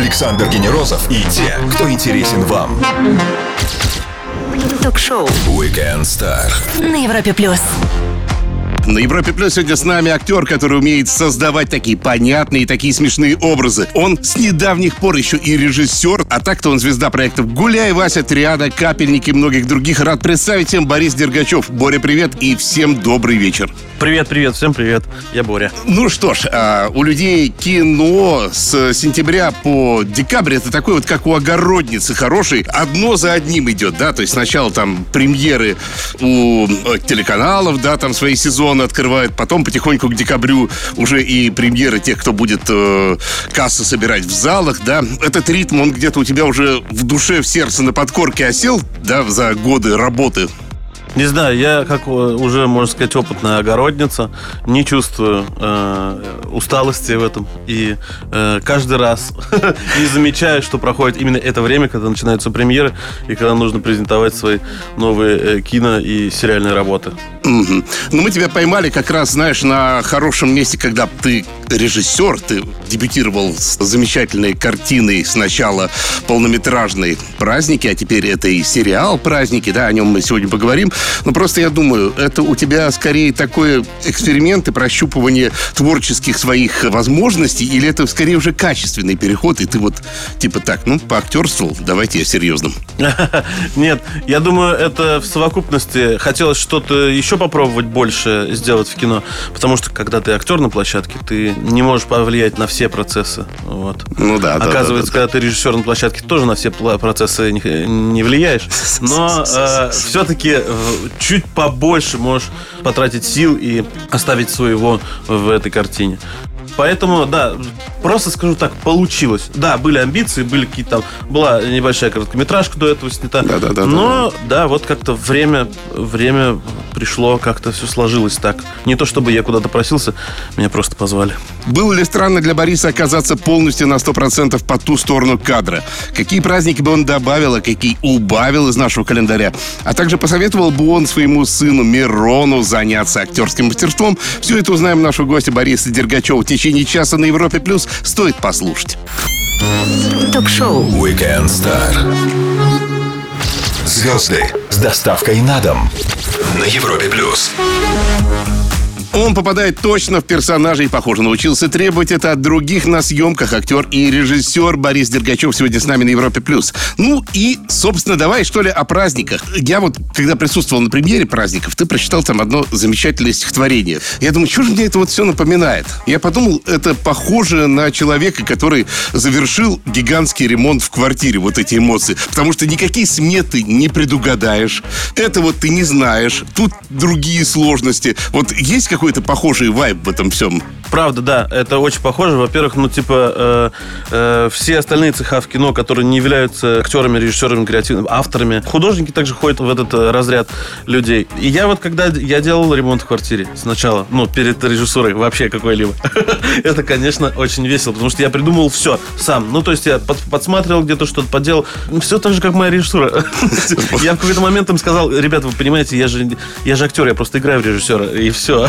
Александр Генерозов и те, кто интересен вам. Ток-шоу Weekend Star. на Европе плюс. На Европе Плюс сегодня с нами актер, который умеет создавать такие понятные и такие смешные образы. Он с недавних пор еще и режиссер, а так-то он звезда проектов «Гуляй», «Вася», «Триада», «Капельники» и многих других. Рад представить всем Борис Дергачев. Боря, привет и всем добрый вечер. Привет, привет, всем привет. Я Боря. Ну что ж, а, у людей кино с сентября по декабрь это такой вот, как у огородницы хороший, одно за одним идет, да, то есть сначала там премьеры у э, телеканалов, да, там свои сезоны открывают, потом потихоньку к декабрю уже и премьеры тех, кто будет э, кассы собирать в залах, да. Этот ритм, он где-то у тебя уже в душе, в сердце, на подкорке осел, да, за годы работы Не знаю, я, как э, уже, можно сказать, опытная огородница, не чувствую э, усталости в этом. И э, каждый раз не замечаю, что проходит именно это время, когда начинаются премьеры и когда нужно презентовать свои новые э, кино и сериальные работы. Мгм. Ну, мы тебя поймали как раз, знаешь, на хорошем месте, когда ты режиссер, ты дебютировал с замечательной картиной сначала полнометражной «Праздники», а теперь это и сериал «Праздники», да, о нем мы сегодня поговорим. Но просто я думаю, это у тебя скорее такой эксперимент и прощупывание творческих своих возможностей, или это скорее уже качественный переход, и ты вот типа так, ну, поактерствовал, давайте я серьезным. Нет, я думаю, это в совокупности хотелось что-то еще попробовать больше сделать в кино, потому что когда ты актер на площадке, ты не можешь повлиять на все процессы. Вот. Ну да, да, Оказывается, да, да, когда ты режиссер на площадке, тоже на все процессы не, не влияешь, но все-таки чуть побольше можешь потратить сил и оставить своего в этой картине. Поэтому, да, просто скажу так, получилось. Да, были амбиции, были какие-то там... Была небольшая короткометражка до этого снята. Да-да-да-да-да. Но, да, вот как-то время, время пришло, как-то все сложилось так. Не то, чтобы я куда-то просился, меня просто позвали. Было ли странно для Бориса оказаться полностью на 100% по ту сторону кадра? Какие праздники бы он добавил, а какие убавил из нашего календаря? А также посоветовал бы он своему сыну Мирону заняться актерским мастерством? Все это узнаем нашего гостя Бориса Дергачева в течение часа на Европе+. плюс. Стоит послушать. Ток-шоу Weekend Star. Звезды с доставкой на дом на Европе плюс. Он попадает точно в персонажа и, похоже, научился требовать это от других на съемках. Актер и режиссер Борис Дергачев сегодня с нами на Европе+. плюс. Ну и, собственно, давай, что ли, о праздниках. Я вот, когда присутствовал на премьере праздников, ты прочитал там одно замечательное стихотворение. Я думаю, что же мне это вот все напоминает? Я подумал, это похоже на человека, который завершил гигантский ремонт в квартире, вот эти эмоции. Потому что никакие сметы не предугадаешь. Это вот ты не знаешь. Тут другие сложности. Вот есть какой-то похожий вайб в этом всем? Правда, да, это очень похоже. Во-первых, ну, типа, э, э, все остальные цеха в кино, которые не являются актерами, режиссерами, креативными, авторами, художники также ходят в этот э, разряд людей. И я вот, когда я делал ремонт в квартире сначала, ну, перед режиссурой вообще какой-либо, это, конечно, очень весело, потому что я придумал все сам. Ну, то есть я под- подсматривал где-то что-то, поделал. Все так же, как моя режиссура. Я в какой-то момент им сказал, ребята, вы понимаете, я же, я же актер, я просто играю в режиссера, и все.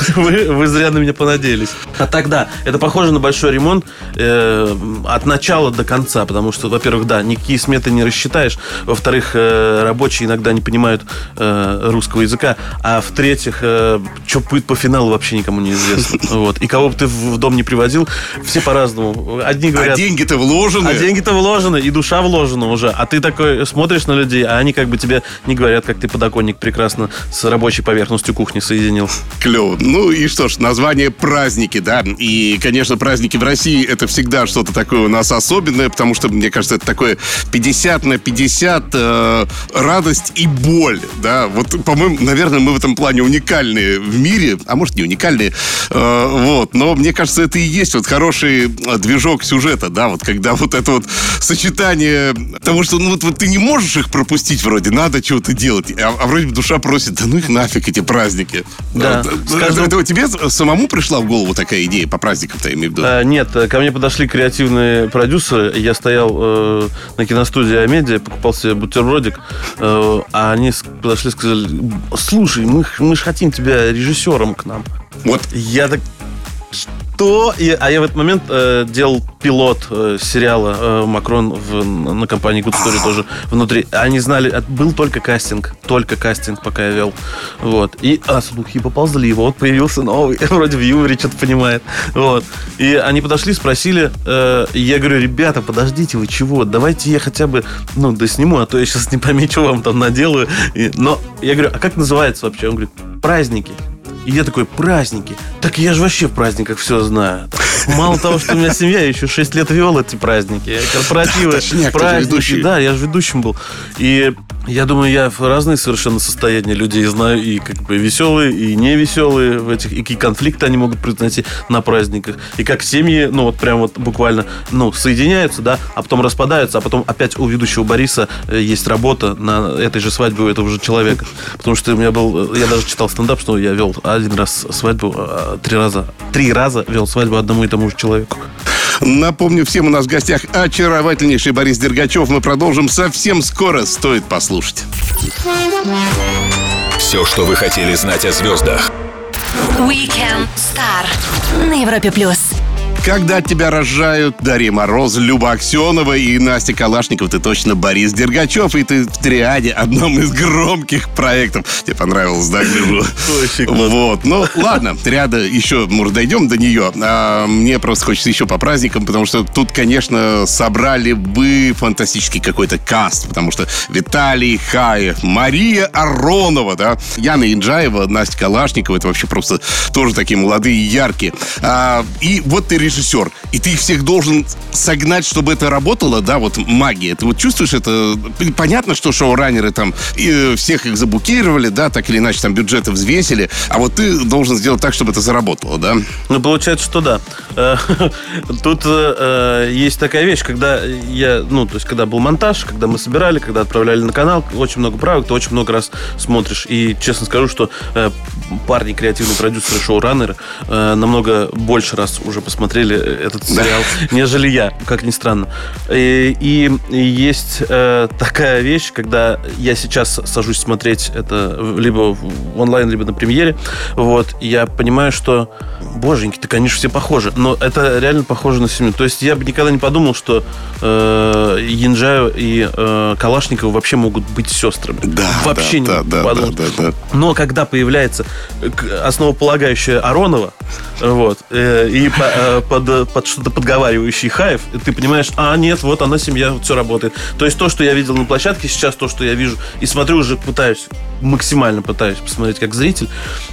Вы, вы зря на меня понадеялись. А тогда это похоже на большой ремонт э, от начала до конца, потому что, во-первых, да, никакие сметы не рассчитаешь, во-вторых, э, рабочие иногда не понимают э, русского языка, а в-третьих, э, что будет по финалу вообще никому не известно. Вот. И кого бы ты в дом не привозил, все по-разному. Одни говорят... а деньги-то вложены. А деньги-то вложены, и душа вложена уже. А ты такой смотришь на людей, а они как бы тебе не говорят, как ты подоконник прекрасно с рабочей поверхностью кухни соединил. Клево. Ну и что ж, название праздники, да. И, конечно, праздники в России это всегда что-то такое у нас особенное, потому что, мне кажется, это такое 50 на 50 э, радость и боль, да. Вот, по-моему, наверное, мы в этом плане уникальные в мире, а может, не уникальные, э, вот. Но мне кажется, это и есть вот хороший э, движок сюжета, да, вот когда вот это вот сочетание того, что ну вот, вот ты не можешь их пропустить вроде, надо чего-то делать, а, а вроде бы душа просит, да ну их нафиг эти праздники. Да. Скажу- это, это тебе самому пришла в голову такая идея по праздникам-то, я имею в виду? А, нет, э, ко мне подошли креативные продюсеры. Я стоял э, на киностудии Амедиа, покупал себе бутербродик, э, а они подошли и сказали, слушай, мы, мы же хотим тебя режиссером к нам. Вот Я так... что? А я в этот момент э, делал пилот э, сериала э, «Макрон» на компании Good Story тоже внутри. Они знали, был только кастинг, только кастинг, пока я вел. Вот. И, а, слухи поползли, и вот появился новый, вроде в юморе что-то понимает. Вот. И они подошли, спросили, я говорю, ребята, подождите, вы чего? Давайте я хотя бы, ну, досниму, а то я сейчас не пойми, что вам там наделаю. Но я говорю, а как называется вообще? Он говорит, праздники. И я такой, праздники. Так я же вообще в праздниках все знаю. Мало того, что у меня семья, я еще 6 лет вел эти праздники. Корпоративы, же праздники. Да, я же ведущим был. И я думаю, я в разные совершенно состояния людей знаю. И как бы веселые, и невеселые в этих. И какие конфликты они могут произойти на праздниках. И как семьи, ну вот прям вот буквально, ну, соединяются, да, а потом распадаются, а потом опять у ведущего Бориса э, есть работа на этой же свадьбе у этого же человека. Потому что у меня был, э, я даже читал стендап, что я вел один раз свадьбу, а три раза, три раза вел свадьбу одному и тому же человеку. Напомню, всем у нас в гостях очаровательнейший Борис Дергачев. Мы продолжим совсем скоро. Стоит послушать. Все, что вы хотели знать о звездах. Weekend Star на Европе плюс. Когда тебя рожают Дарья Мороз, Люба Аксенова и Настя Калашников, ты точно Борис Дергачев, и ты в триаде одном из громких проектов. Тебе понравилось, да, классно. Вот. Ну, ладно, триада еще, может, дойдем до нее. А мне просто хочется еще по праздникам, потому что тут, конечно, собрали бы фантастический какой-то каст, потому что Виталий Хаев, Мария Аронова, да, Яна Инджаева, Настя Калашникова, это вообще просто тоже такие молодые и яркие. А, и вот ты режиссер, и ты их всех должен согнать, чтобы это работало, да, вот магия. Ты вот чувствуешь это? Понятно, что шоураннеры там и всех их заблокировали, да, так или иначе там бюджеты взвесили, а вот ты должен сделать так, чтобы это заработало, да? Ну, получается, что да. Э, Тут э, э, есть такая вещь, когда я, ну, то есть, когда был монтаж, когда мы собирали, когда отправляли на канал, очень много правок, ты очень много раз смотришь. И честно скажу, что парни, креативные продюсеры, шоураннеры намного больше раз уже посмотрели этот сериал, нежели я, как ни странно. И, есть такая вещь, когда я сейчас сажусь смотреть это либо в онлайн, либо на премьере, вот, я понимаю, что, боженьки, ты, конечно, все похожи, но это реально похоже на семью. То есть я бы никогда не подумал, что э, Янджаев и э, Калашников вообще могут быть сестрами. Да, вообще да, не да, подумал. да, да, да. Но когда появляется э, основополагающая Аронова, вот, э, и по- э, под, под что-то подговаривающий Хаев, ты понимаешь, а нет, вот она семья, вот все работает. То есть то, что я видел на площадке, сейчас то, что я вижу и смотрю, уже пытаюсь, максимально пытаюсь посмотреть как зритель,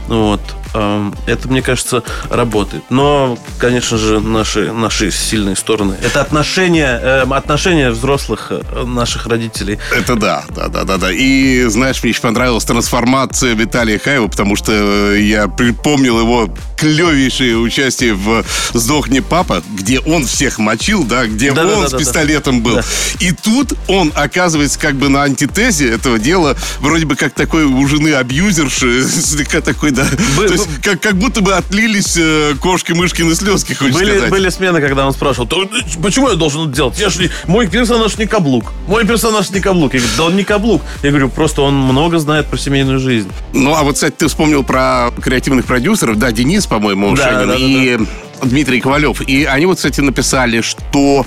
вот, это, мне кажется, работает. Но, конечно же, наши, наши сильные стороны. Это отношения, эм, отношения взрослых э, наших родителей. Это да, да, да, да, да. И знаешь, мне еще понравилась трансформация Виталия Хаева, потому что э, я припомнил его клевейшее участие в «Сдохни, папа», где он всех мочил, да, где Да, да, он да, с да, да. пистолетом был. Да. И тут он оказывается как бы на антитезе этого дела, вроде бы как такой у жены абьюзерши, слегка такой, да. Бы- То есть как, как будто бы отлились э, кошки-мышкины слезки, хочешь Были, сказать. были смены, когда он спрашивал, «То, э, почему я должен это делать? Я ж не- мой персонаж не каблук. Мой персонаж не каблук. Я говорю, да он не каблук. Я говорю, просто он много знает про семейную жизнь. Ну, а вот, кстати, ты вспомнил про креативных продюсеров. Да, Денис, по-моему, Да, Шенин да, да, и Дмитрий Ковалев. И они вот, кстати, написали, что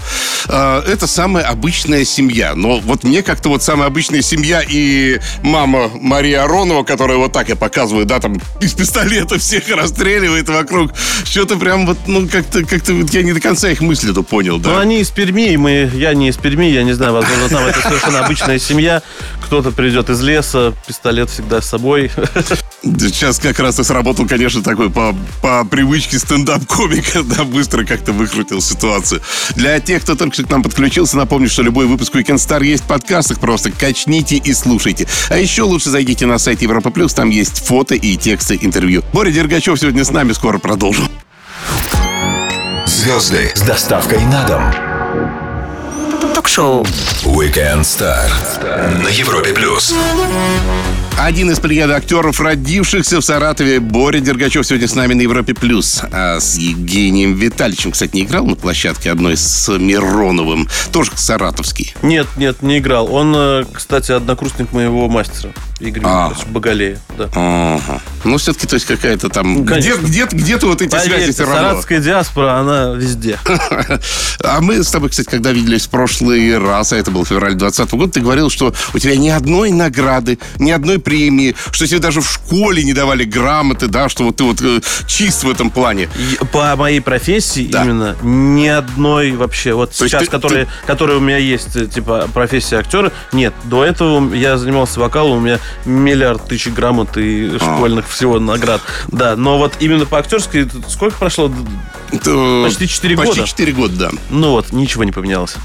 э, это самая обычная семья. Но вот мне как-то вот самая обычная семья и мама Мария Аронова, которая вот так я показываю, да, там из пистолета всех расстреливает вокруг. Что-то прям вот, ну, как-то, как-то вот я не до конца их мысли то понял, да. Но они из Перми, мы, я не из Перми, я не знаю, возможно, там это совершенно обычная семья. Кто-то придет из леса, пистолет всегда с собой. Сейчас как раз и сработал, конечно, такой по, по привычке стендап-комика, да, быстро как-то выкрутил ситуацию. Для тех, кто только что к нам подключился, напомню, что любой выпуск Weekend Star есть в подкастах, просто качните и слушайте. А еще лучше зайдите на сайт Европа Плюс, там есть фото и тексты интервью. Боря Дергачев сегодня с нами, скоро продолжим. Звезды с доставкой на дом. Ток-шоу. Weekend Star на Европе плюс. Один из актеров, родившихся в Саратове, Боря Дергачев сегодня с нами на Европе Плюс. А с Евгением Витальевичем, кстати, не играл на площадке одной с Мироновым, тоже саратовский. Нет, нет, не играл. Он, э, кстати, однокурсник моего мастера. Игорь А. Боголеев. Да. Ага. Ну, все-таки, то есть, какая-то там... Где, где, где-то вот эти связи Поверьте, все равно. саратовская диаспора, она везде. А мы с тобой, кстати, когда виделись в прошлый раз, а это был февраль 2020 года, ты говорил, что у тебя ни одной награды, ни одной премии, что тебе даже в школе не давали грамоты, да, что вот ты вот э, чист в этом плане. По моей профессии Да. именно ни одной вообще. Вот То сейчас, ты- которые, которые у меня есть, э, типа профессия актера, нет. До этого я занимался вокалом, у меня миллиард тысяч грамот и школьных всего наград. Да, но вот именно по актерской сколько прошло? Почти четыре Почти года. 4 года, да. Ну вот, ничего не поменялось.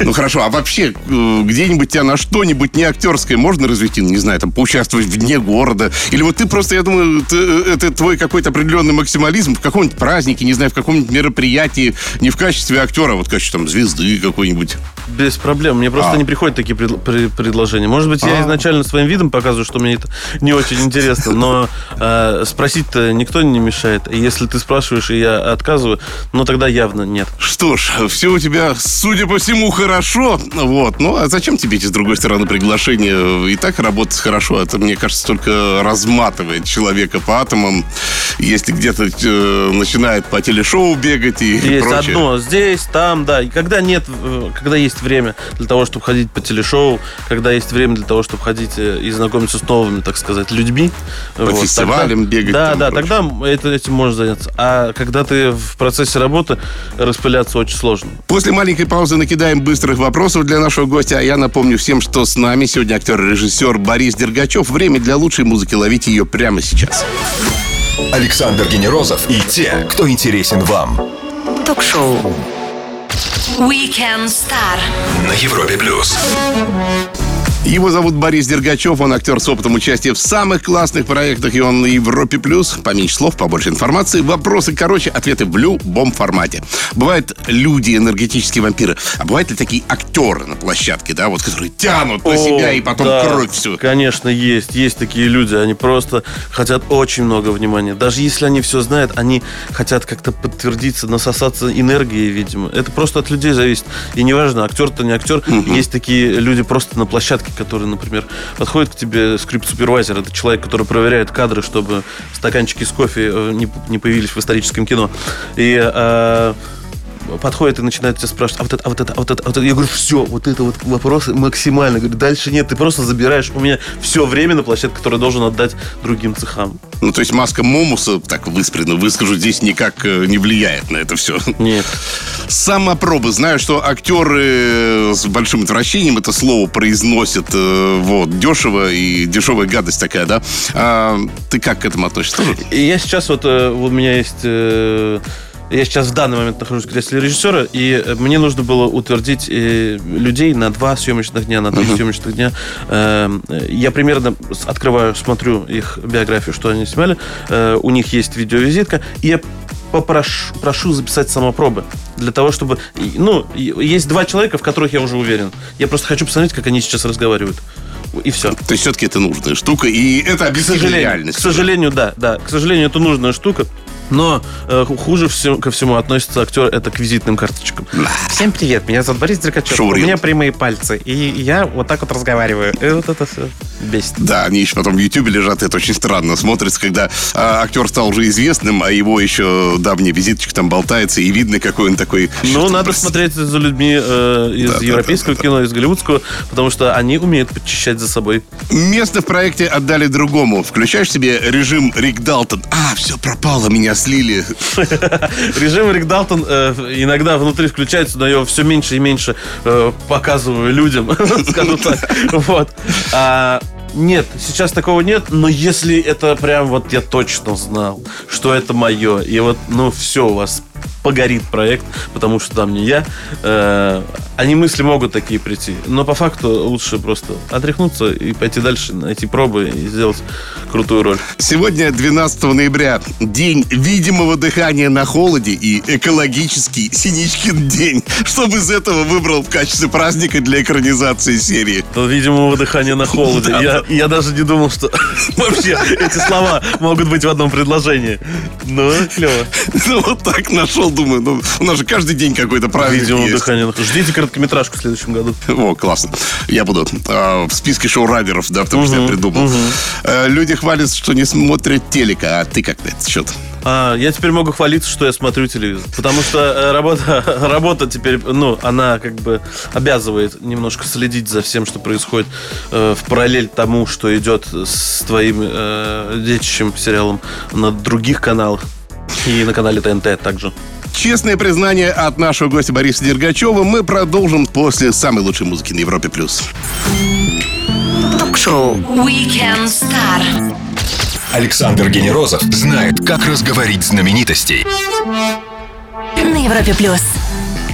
Ну хорошо, а вообще э, где-нибудь тебя на что-нибудь не актерское можно развести? Ну, Не знаю, там поучаствовать вне города? Или вот ты просто, я думаю, ты- э, это твой какой-то определенный максимализм в каком-нибудь празднике, не знаю, в каком-нибудь мероприятии, не в качестве актера, а вот в качестве там звезды какой-нибудь. Без проблем. Мне просто А. не приходят такие пред- пре- предложения. Может быть, я А. изначально своим видом показываю, что мне это не очень интересно, но э, спросить-то никто не мешает. И если ты спрашиваешь, и я отказываю, ну тогда явно нет. Что ж, все у тебя, судя по всему, хорошо. Вот. Ну, а зачем тебе эти, с другой стороны, приглашения? И так работать хорошо. Это, мне кажется, только разматывает человека по атомам. Если где-то э, начинает по телешоу бегать и Есть прочее. одно здесь, там, да. И когда нет, э, когда есть время для того, чтобы ходить по телешоу, когда есть время для того, чтобы ходить э, и знакомиться с новыми, так сказать, людьми. По фестивалям бегать Да, там да, прочее. тогда это, этим можно заняться. А когда ты в процессе работы, распыляться очень сложно. После маленькой паузы накидаем быстрых вопросов для нашего гостя. А я напомню всем, что с нами сегодня актер и режиссер Борис Дергачев. Время для лучшей музыки. Ловите ее прямо сейчас. Александр Генерозов и те, кто интересен вам. Ток-шоу. Weekend Star. На Европе плюс. Его зовут Борис Дергачев, он актер с опытом участия в самых классных проектах, и он на Европе+. плюс. Поменьше слов, побольше информации. Вопросы короче, ответы в любом формате. Бывают люди, энергетические вампиры, а бывают ли такие актеры на площадке, да, вот, которые тянут на О, себя и потом да, кровь всю. Конечно, есть. Есть такие люди. Они просто хотят очень много внимания. Даже если они все знают, они хотят как-то подтвердиться, насосаться энергией, видимо. Это просто от людей зависит. И неважно, актер-то не актер. Есть такие люди просто на площадке, которые, например, подходят к тебе скрипт-супервайзер. Это человек, который проверяет кадры, чтобы стаканчики с кофе э, не, не появились в историческом кино. И э, подходит и начинает тебя спрашивать, а вот это, а вот это, а вот это, а вот это. Я говорю, все, вот это вот вопросы максимально. Говорю, дальше нет, ты просто забираешь у меня все время на площадке, которое должен отдать другим цехам. Ну, то есть маска Момуса, так выспренно выскажу, здесь никак э, не влияет на это все. Нет. Самопробы. Знаю, что актеры с большим отвращением это слово произносят э, вот, дешево и дешевая гадость такая, да? А, ты как к этому относишься? Я сейчас вот, э, у меня есть... Я сейчас в данный момент нахожусь в кресле режиссера, и э, мне нужно было утвердить э, людей на два съемочных дня, на три съемочных дня. Э, Я примерно открываю, смотрю их биографию, что они снимали. У них есть видеовизитка, и я попрошу прошу записать самопробы для того, чтобы... Ну, есть два человека, в которых я уже уверен. Я просто хочу посмотреть, как они сейчас разговаривают. И все. То есть все-таки это нужная штука, и это сожалению, реальность. к сожалению, да, да. К сожалению, это нужная штука. Но э, хуже всего, ко всему относится актер это к визитным карточкам. Всем привет, меня зовут Борис Деркачев. Шоурил. У меня прямые пальцы, и я вот так вот разговариваю. И вот это все бесит. Да, они еще потом в Ютубе лежат, это очень странно смотрится, когда а, актер стал уже известным, а его еще давняя визиточка там болтается, и видно, какой он такой... Ну, надо просто- смотреть за людьми э, из Да, да, европейского да, да, кино, из голливудского, потому что они умеют подчищать за собой. Место в проекте отдали другому. Включаешь себе режим Рик Далтон. А, все пропало, меня слили. Режим Рик Далтон э, иногда внутри включается, но его все меньше и меньше э, показываю людям, скажу так. Вот. А, нет, сейчас такого нет, но если это прям вот я точно знал, что это мое, и вот, ну, все, у вас погорит проект, потому что там не я, э, они мысли могут такие прийти. Но по факту лучше просто отряхнуться и пойти дальше, найти пробы и сделать крутую роль. Сегодня, 12 ноября, день видимого дыхания на холоде и экологический Синичкин день. Что бы из этого выбрал в качестве праздника для экранизации серии? То, видимо, дыхание на холоде. Да, я, я даже не думал, что вообще эти слова могут быть в одном предложении. Ну, клево. Ну, вот так нашел думаю, ну, у нас же каждый день какой-то праздник Видимо, есть. дыхание. Ждите короткометражку в следующем году. О, классно. Я буду а, в списке шоураннеров, да, потому что я придумал. Э, Люди хвалятся, что не смотрят телека, а ты как на этот счет? А, я теперь могу хвалиться, что я смотрю телевизор. Потому что э, работа, работа теперь, ну, она как бы обязывает немножко следить за всем, что происходит э, в параллель тому, что идет с твоим э, детищем сериалом на других каналах. И на канале ТНТ также. Честное признание от нашего гостя Бориса Дергачева мы продолжим после самой лучшей музыки на Европе+. плюс. Ток-шоу Weekend Star. Александр Генерозов знает, как разговорить знаменитостей. На Европе плюс.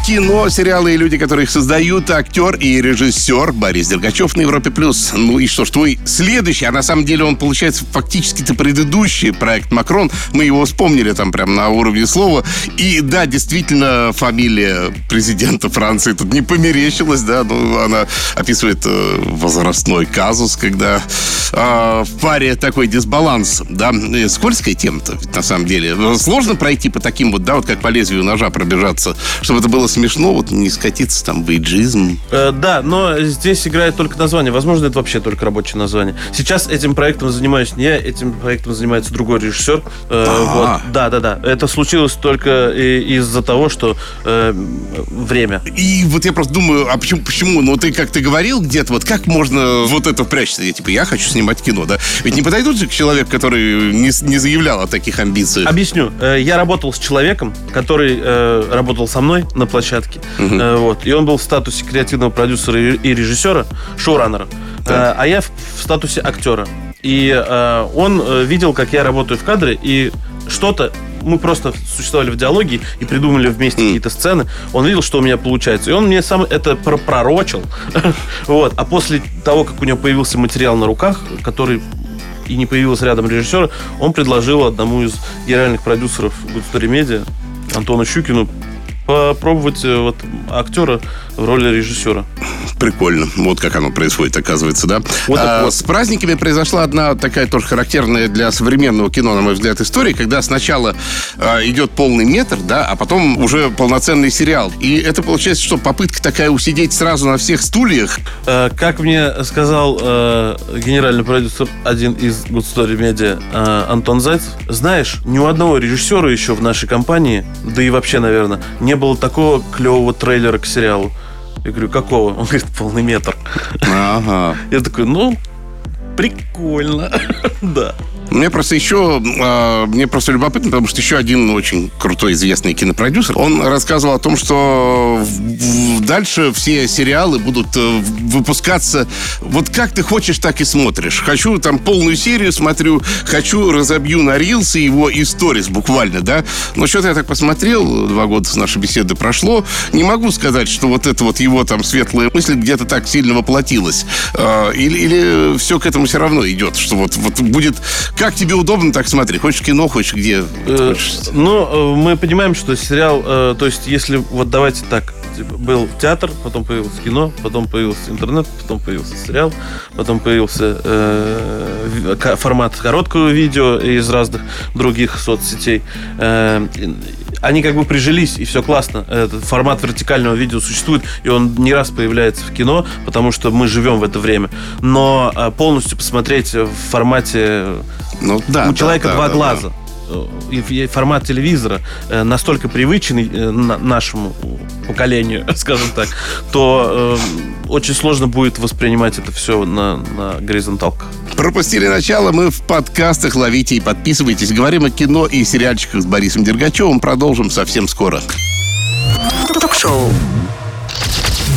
Кино, сериалы и люди, которые их создают, актер и режиссер Борис Дергачев на Европе+. плюс. Ну и что ж, твой следующий, а на самом деле он, получается, фактически-то предыдущий проект «Макрон». Мы его вспомнили там прям на уровне слова. И да, действительно, фамилия президента Франции тут не померещилась, да, ну, она описывает э, возрастной казус, когда э, в паре такой дисбаланс, да, Э, скользкая тема-то, на самом деле. Сложно пройти по таким вот, да, вот как по лезвию ножа пробежаться, чтобы это было смешно, вот не скатиться там в эйджизм. Э, да, но здесь играет только название. Возможно, это вообще только рабочее название. Сейчас этим проектом занимаюсь не я, этим проектом занимается другой режиссер. Э, А. вот. Да, да, да. Это случилось только из-за того, что э, время. И вот я просто думаю, а почему, почему? Ну, ты как ты говорил где-то, вот как можно вот это прячься? Я, типа, я хочу снимать кино, да? Ведь не подойдут же к человеку, который не, не заявлял о таких амбициях. Объясню. Э, Я работал с человеком, который э, работал со мной на площадке. Э, вот. И он был в статусе креативного продюсера и и режиссера, шоураннера. Э, а я в, в статусе актера. И э, он э, видел, как я работаю в кадре, и что-то мы просто существовали в диалоге и придумали вместе какие-то сцены. Он видел, что у меня получается. И он мне сам это про- пророчил. вот. А после того, как у него появился материал на руках, который и не появилась рядом режиссера, он предложил одному из генеральных продюсеров Good Story Media, Антону Щукину, попробовать э, вот актера в роли режиссера. Прикольно. Вот как оно происходит, оказывается, да? Вот так А, вот. С праздниками произошла одна такая тоже характерная для современного кино, на мой взгляд, история, когда сначала а, идет полный метр, да, а потом уже полноценный сериал. И это получается, что попытка такая усидеть сразу на всех стульях. Э, Как мне сказал э, генеральный продюсер один из Good Story Media э, Антон Зайцев, знаешь, ни у одного режиссера еще в нашей компании, да и вообще, наверное, не было такого клевого трейлера к сериалу. Я говорю, какого? Он говорит, полный метр. Ага. Я такой, ну, прикольно. Да. Мне просто еще, а, мне просто любопытно, потому что еще один очень крутой известный кинопродюсер, он рассказывал о том, что дальше все сериалы будут э, выпускаться вот как ты хочешь, так и смотришь. Хочу там полную серию смотрю, хочу разобью на рилсы его и сторис буквально, да. Но что-то я так посмотрел, два года с нашей беседы прошло, не могу сказать, что вот это вот его там светлая мысль где-то так сильно воплотилась. А, Или, или все к этому все равно идет, что вот, вот будет как тебе удобно, так смотри. Хочешь кино, хочешь где. Э, хочешь. Ну, э, мы понимаем, что сериал, э, то есть, если вот давайте так, типа, был театр, потом появилось кино, потом появился интернет, потом появился сериал, потом появился э, формат короткого видео из разных других соцсетей. Э, они как бы прижились, и все классно. Этот формат вертикального видео существует, и он не раз появляется в кино, потому что мы живем в это время. Но э, полностью посмотреть в формате Ну, да, у да, человека да, два да, да. глаза. И формат телевизора э, настолько привычный э, на- нашему поколению, скажем так, то э, очень сложно будет воспринимать это все на, на горизонталках. Пропустили начало, мы в подкастах ловите и подписывайтесь. Говорим о кино и сериальчиках с Борисом Дергачевым. Продолжим совсем скоро. Ток-шоу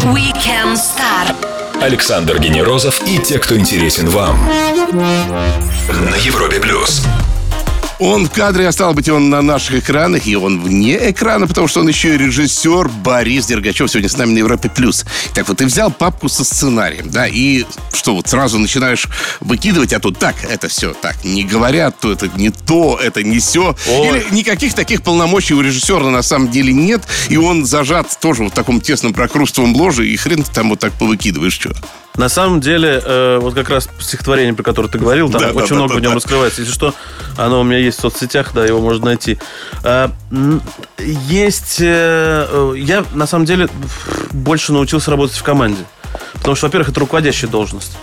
Weekend Star. Александр Генерозов и те, кто интересен вам. На Европе плюс. Он в кадре, а стало быть, он на наших экранах, и он вне экрана, потому что он еще и режиссер Борис Дергачев сегодня с нами на Европе+. плюс. Так вот, ты взял папку со сценарием, да, и что, вот сразу начинаешь выкидывать, а тут так, это все так, не говорят, то это не то, это не все. Ой. Или никаких таких полномочий у режиссера на самом деле нет, и он зажат тоже вот в таком тесном прокрустовом ложе, и хрен ты там вот так повыкидываешь, что. На самом деле, э, вот как раз стихотворение, про которое ты говорил, там Да, очень да, много да, в нем да. раскрывается. Если что, оно у меня есть в соцсетях, да, его можно найти. А, Есть... э, э, Я, на самом деле, больше научился работать в команде. Потому что, во-первых, это руководящая должность.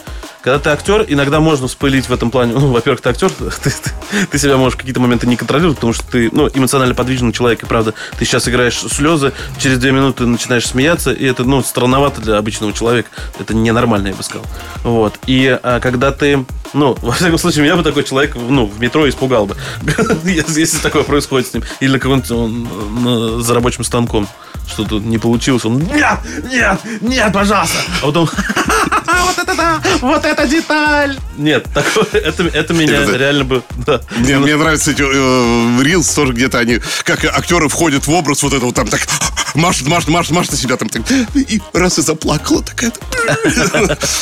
Когда ты актер, иногда можно вспылить в этом плане. Ну, во-первых, ты актер, ты, ты- ты себя можешь какие-то моменты не контролировать, потому что ты ну, эмоционально подвижный человек, и правда, ты сейчас играешь слезы, через две минуты начинаешь смеяться, и это, ну, странновато для обычного человека. Это ненормально, я бы сказал. Вот. И а, когда ты, ну, во всяком случае, меня бы такой человек, ну, в метро испугал бы, если такое происходит с ним. Или на э, за рабочим станком что-то не получилось, он нет, нет, нет, пожалуйста. А потом вот это да, вот эта деталь. Нет, такое, это, это меня Это- реально бы, да. Мне, мне нравится эти э, рилс тоже где-то они, как актеры входят в образ вот этого там так машет, машет, машет, машет на себя там так, и раз и заплакала такая.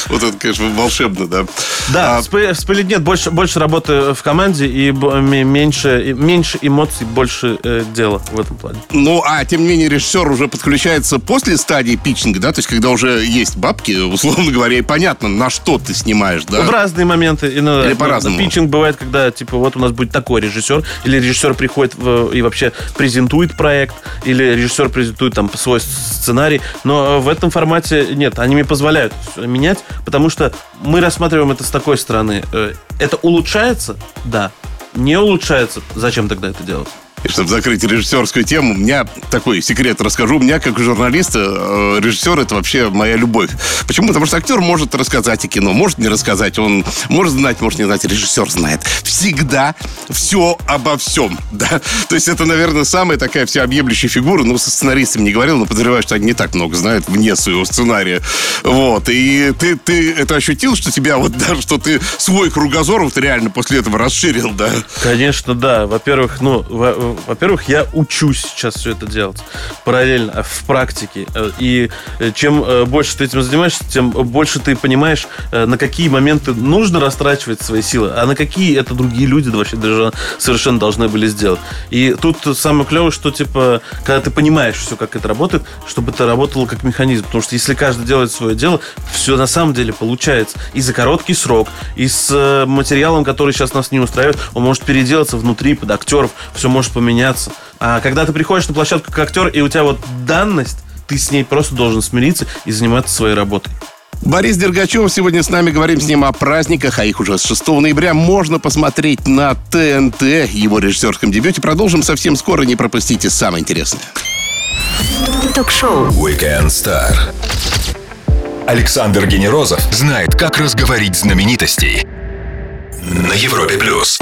Вот это, конечно, волшебно, да. Да, А, спы- вспылить нет, больше, больше работы в команде и меньше, меньше эмоций, больше э, дела в этом плане. Ну, а тем не менее режиссер уже подключается после стадии питчинга, да, то есть когда уже есть бабки, условно говоря, и понятно, на что ты снимаешь, да. В разные моменты. Иногда, Или по-разному. Питчинг бывает, когда, типа, вот у нас будет такой режиссер, или режиссер приходит в- и вообще презентует проект, или режиссер презентует там свой сценарий. Но в этом формате нет, они мне позволяют менять, потому что мы рассматриваем это с такой стороны. Э, Это улучшается? Да. Не улучшается? Зачем тогда это делать? И чтобы закрыть режиссерскую тему, у меня такой секрет расскажу. У меня, как журналиста, э, режиссер это вообще моя любовь. Почему? Потому что актер может рассказать о кино, может не рассказать. Он может знать, может не знать. Режиссер знает всегда все обо всем. Да? То есть это, наверное, самая такая всеобъемлющая фигура. Ну, со сценаристами не говорил, но подозреваю, что они не так много знают вне своего сценария. Вот. И ты, ты это ощутил, что тебя вот даже, что ты свой кругозор вот реально после этого расширил, да? Конечно, да. Во-первых, ну, во- во-первых, я учусь сейчас все это делать параллельно э, в практике. Э, И э, чем больше ты этим занимаешься, тем больше ты понимаешь, на какие моменты нужно растрачивать свои силы, а на какие это другие люди вообще даже совершенно должны были сделать. И тут самое клевое, что типа, когда ты понимаешь все, как это работает, чтобы это работало как механизм. Потому что если каждый делает свое дело, все на самом деле получается. И за короткий срок, и с материалом, который сейчас нас не устраивает, он может переделаться внутри, под актеров, все может поменяться. А когда ты приходишь на площадку как актер, и у тебя вот данность, ты с ней просто должен смириться и заниматься своей работой. Борис Дергачев сегодня с нами. Говорим с ним о праздниках, а их уже с 6 ноября можно посмотреть на ТНТ, его режиссерском дебюте. Продолжим совсем скоро, не пропустите самое интересное. Ток-шоу. Weekend Star. Александр Генерозов знает, как разговорить знаменитостей. На Европе плюс.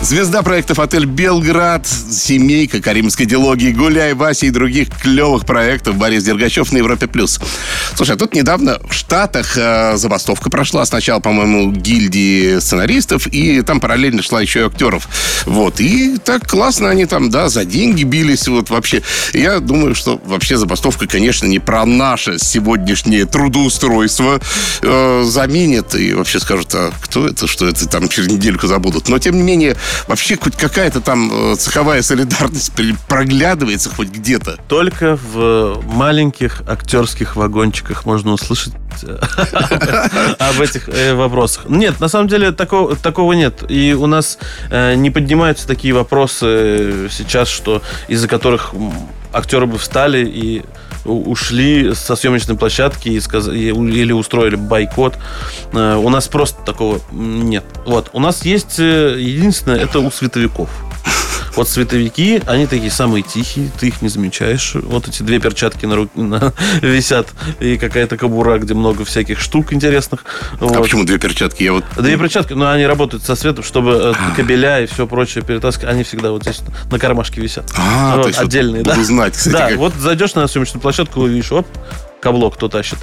Звезда проектов «Отель Белград», «Семейка», «Каримской дилогии», «Гуляй, Вася» и других клевых проектов Борис Дергачев на Европе+. плюс. Слушай, а тут недавно в Штатах э, забастовка прошла. Сначала, по-моему, гильдии сценаристов, и там параллельно шла еще и актеров. Вот. И так классно они там, да, за деньги бились. Вот вообще. Я думаю, что вообще забастовка, конечно, не про наше сегодняшнее трудоустройство э, заменит и вообще скажут, а кто это, что это, там через недельку забудут. Но, тем не менее, вообще хоть какая-то там э, цеховая солидарность проглядывается хоть где-то. Только в маленьких актерских вагончиках можно услышать э, об этих э, вопросах. Нет, на самом деле такого, нет. И у нас не поднимаются такие вопросы сейчас, что из-за которых актеры бы встали и ушли со съемочной площадки и сказ- или устроили бойкот. Э, У нас просто такого нет. Вот. У нас есть э, единственное, это у световиков. Вот световики, они такие самые тихие, ты их не замечаешь. Вот эти две перчатки на руке на- висят и какая-то кобура, где много всяких штук интересных. А Вот. почему две перчатки? Я вот... Две перчатки, но они работают со светом, чтобы э, кабеля и все прочее перетаскивать. Они всегда вот здесь на кармашке висят. А, Вот, то есть вот отдельные, буду да? знать, кстати, да, как- вот зайдешь на съемочную площадку, увидишь, оп, каблок кто тащит.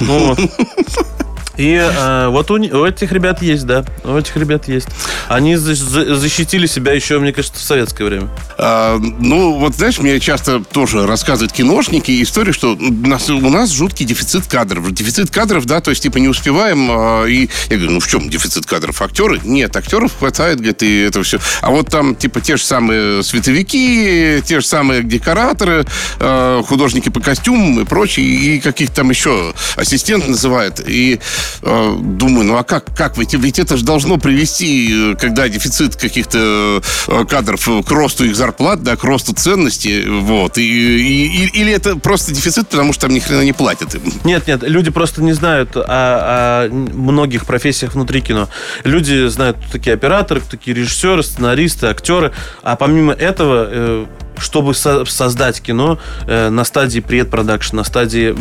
Ну, вот. И э, вот у, у этих ребят есть, да. У этих ребят есть. Они за- за- защитили себя еще, мне кажется, в советское время. А, ну, вот знаешь, мне часто тоже рассказывают киношники истории, что у нас, у нас жуткий дефицит кадров. Дефицит кадров, да, то есть типа не успеваем. а, и я говорю, ну в чем дефицит кадров? Актеры? Нет, актеров хватает, говорит, и это все. А вот там типа те же самые световики, те же самые декораторы, а, художники по костюмам и прочее, и каких там еще ассистент называет. И э, думаю, ну а как, как ведь, ведь это же должно привести, э, когда дефицит каких-то э, кадров э, к росту их зарплат, да, к росту ценности, вот. И, и- или это просто дефицит, потому что там ни хрена не платят им. Нет, нет, люди просто не знают о, о многих профессиях внутри кино. Люди знают, такие операторы, такие режиссеры, сценаристы, актеры. А помимо этого, э, чтобы со- создать кино э, на стадии предпродакшн, на стадии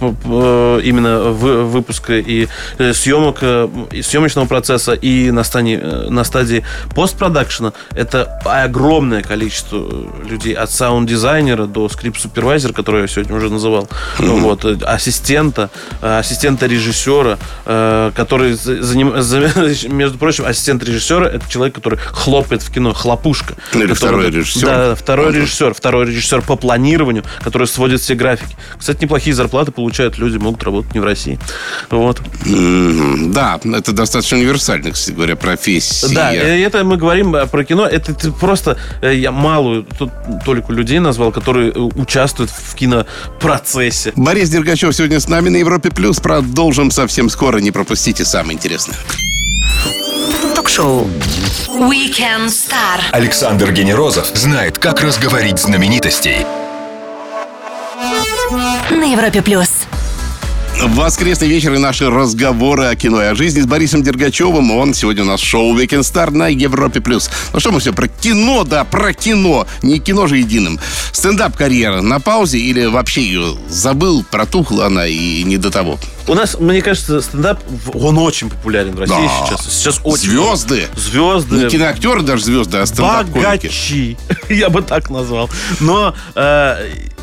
э, именно вы- выпуска и э, съемок, э, и съемочного процесса, и на стадии, э, на стадии постпродакшена, это огромное количество э, людей. От саунд-дизайнера до скрипт-супервайзера, который я сегодня уже называл, вот, э, ассистента, э, ассистента режиссера, э, который за- заним- за- между прочим, ассистент режиссера это человек, который хлопает в кино, хлопушка. Ну, или Который- второй режиссер. Да, второй Ага. режиссер, второй режиссер по планированию, который сводит все графики. Кстати, неплохие зарплаты получают люди, могут работать не в России. Вот. Да, это достаточно универсальная, кстати говоря, профессия. Да, это мы говорим э, про кино. Это ты просто э, я малую тут только людей назвал, которые э, участвуют в кинопроцессе. Борис Дергачев сегодня с нами на Европе Плюс. Продолжим совсем скоро. Не пропустите самое интересное. Ток-шоу. Weekend Star. Александр Генерозов знает, как разговорить знаменитостей. На Европе плюс. Воскресный вечер и наши разговоры о кино и о жизни с Борисом Дергачевым. Он сегодня у нас в шоу Weekend Star на Европе+. плюс. Ну что мы все про кино, да, про кино. Не кино же единым. Стендап-карьера на паузе или вообще ее забыл, протухла она и не до того? У нас, мне кажется, стендап, он очень популярен в России Да. сейчас. Сейчас очень. Звезды. Звезды. Не киноактеры даже звезды, а стендап-комики. Я бы так назвал. Но э,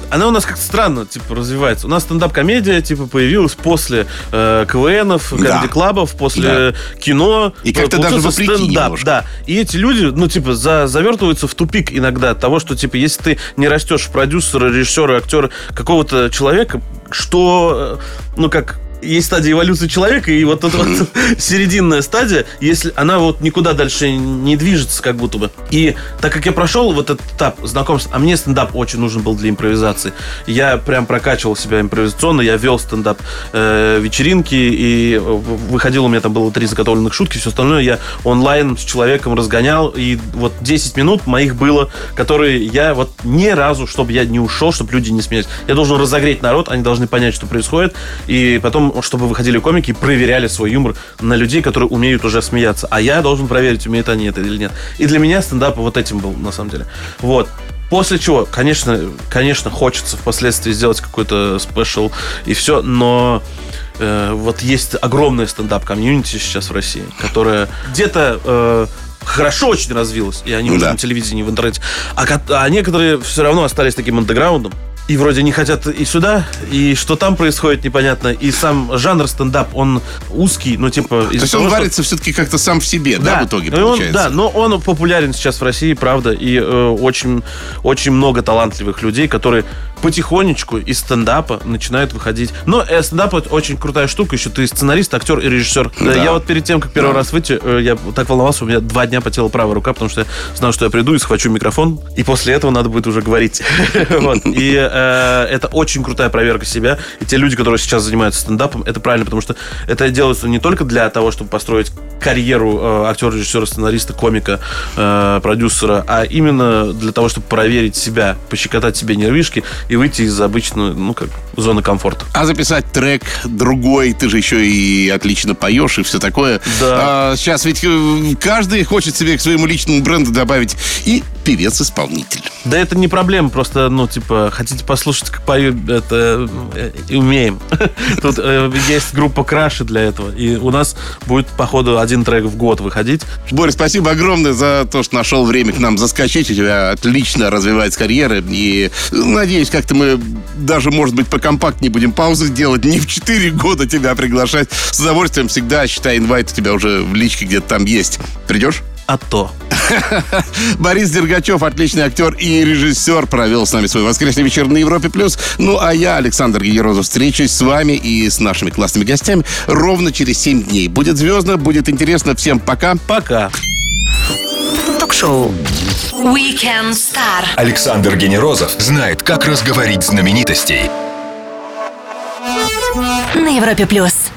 она у нас как-то странно, типа, развивается. У нас стендап-комедия, типа, появилась после э, КВНов, Да. комеди-клабов, после кино. И как-то даже вопреки стендап, немножко. да. И эти люди, ну, типа, за, завертываются в тупик иногда того, что, типа, если ты не растешь в продюсера, режиссера, актера какого-то человека, что, э, ну, как есть стадия эволюции человека, и вот эта вот серединная стадия, если она вот никуда дальше не движется, как будто бы. И так как я прошел вот этот этап знакомства, а мне стендап очень нужен был для импровизации. Я прям прокачивал себя импровизационно, я вел стендап э, вечеринки, и выходил, у меня там было три заготовленных шутки, все остальное я онлайн с человеком разгонял, и вот 10 минут моих было, которые я вот ни разу, чтобы я не ушел, чтобы люди не смеялись. Я должен разогреть народ, они должны понять, что происходит, и потом, чтобы выходили комики и проверяли свой юмор на людей, которые умеют уже смеяться. А я должен проверить, умеют они это или нет. И для меня стендап вот этим был, на самом деле. Вот. После чего, конечно, конечно, хочется впоследствии сделать какой-то special и все, но э, вот есть огромное стендап-комьюнити сейчас в России, которое где-то э, хорошо очень развилось, и они уже Да. на телевидении, в интернете, а, а некоторые все равно остались таким андеграундом, и вроде не хотят и сюда, и что там происходит, непонятно. И сам жанр стендап, он узкий, ну, типа... То есть он того, что- варится все-таки как-то сам в себе, да, в итоге он- получается? да, но он популярен сейчас в России, правда, и э, очень, очень много талантливых людей, которые потихонечку из стендапа начинают выходить. Но э, стендап это очень крутая штука, еще ты сценарист, актер и режиссер. Э, Да. Я вот перед тем, как первый Да. раз выйти, э, я так волновался, у меня два дня потела правая рука, потому что я знал, что я приду и схвачу микрофон, и после этого надо будет уже говорить. И э, это очень крутая проверка себя. И те люди, которые сейчас занимаются стендапом, это правильно, потому что это делается не только для того, чтобы построить карьеру актера, режиссера, сценариста, комика, продюсера, а именно для того, чтобы проверить себя, пощекотать себе нервишки и выйти из обычной, ну, как, зоны комфорта. А записать трек другой, ты же еще и отлично поешь и все такое. Да. А, сейчас ведь э, каждый хочет себе к своему личному бренду добавить и певец-исполнитель. Да это не проблема, просто, ну, типа, хотите послушать, как пою, это э, и умеем. Тут э, есть группа Краши для этого, и у нас будет, походу, один трек в год выходить. Боря, спасибо огромное за то, что нашел время к нам заскочить. У тебя отлично развивается карьера. И э, надеюсь, как-то мы даже, может быть, покомпактнее будем паузы делать. Не в 4 года тебя приглашать. С удовольствием всегда, считай, инвайт у тебя уже в личке где-то там есть. Придешь? А то. Борис Дергачев, отличный актер и режиссер, провел с нами свой воскресный вечер на Европе+. плюс. Ну, а я, Александр Генерозов, встречусь с вами и с нашими классными гостями ровно через 7 дней. Будет звездно, будет интересно. Всем пока. Пока. Ток-шоу. Weekend Star. Александр Генерозов знает, как разговорить знаменитостей. На Европе плюс.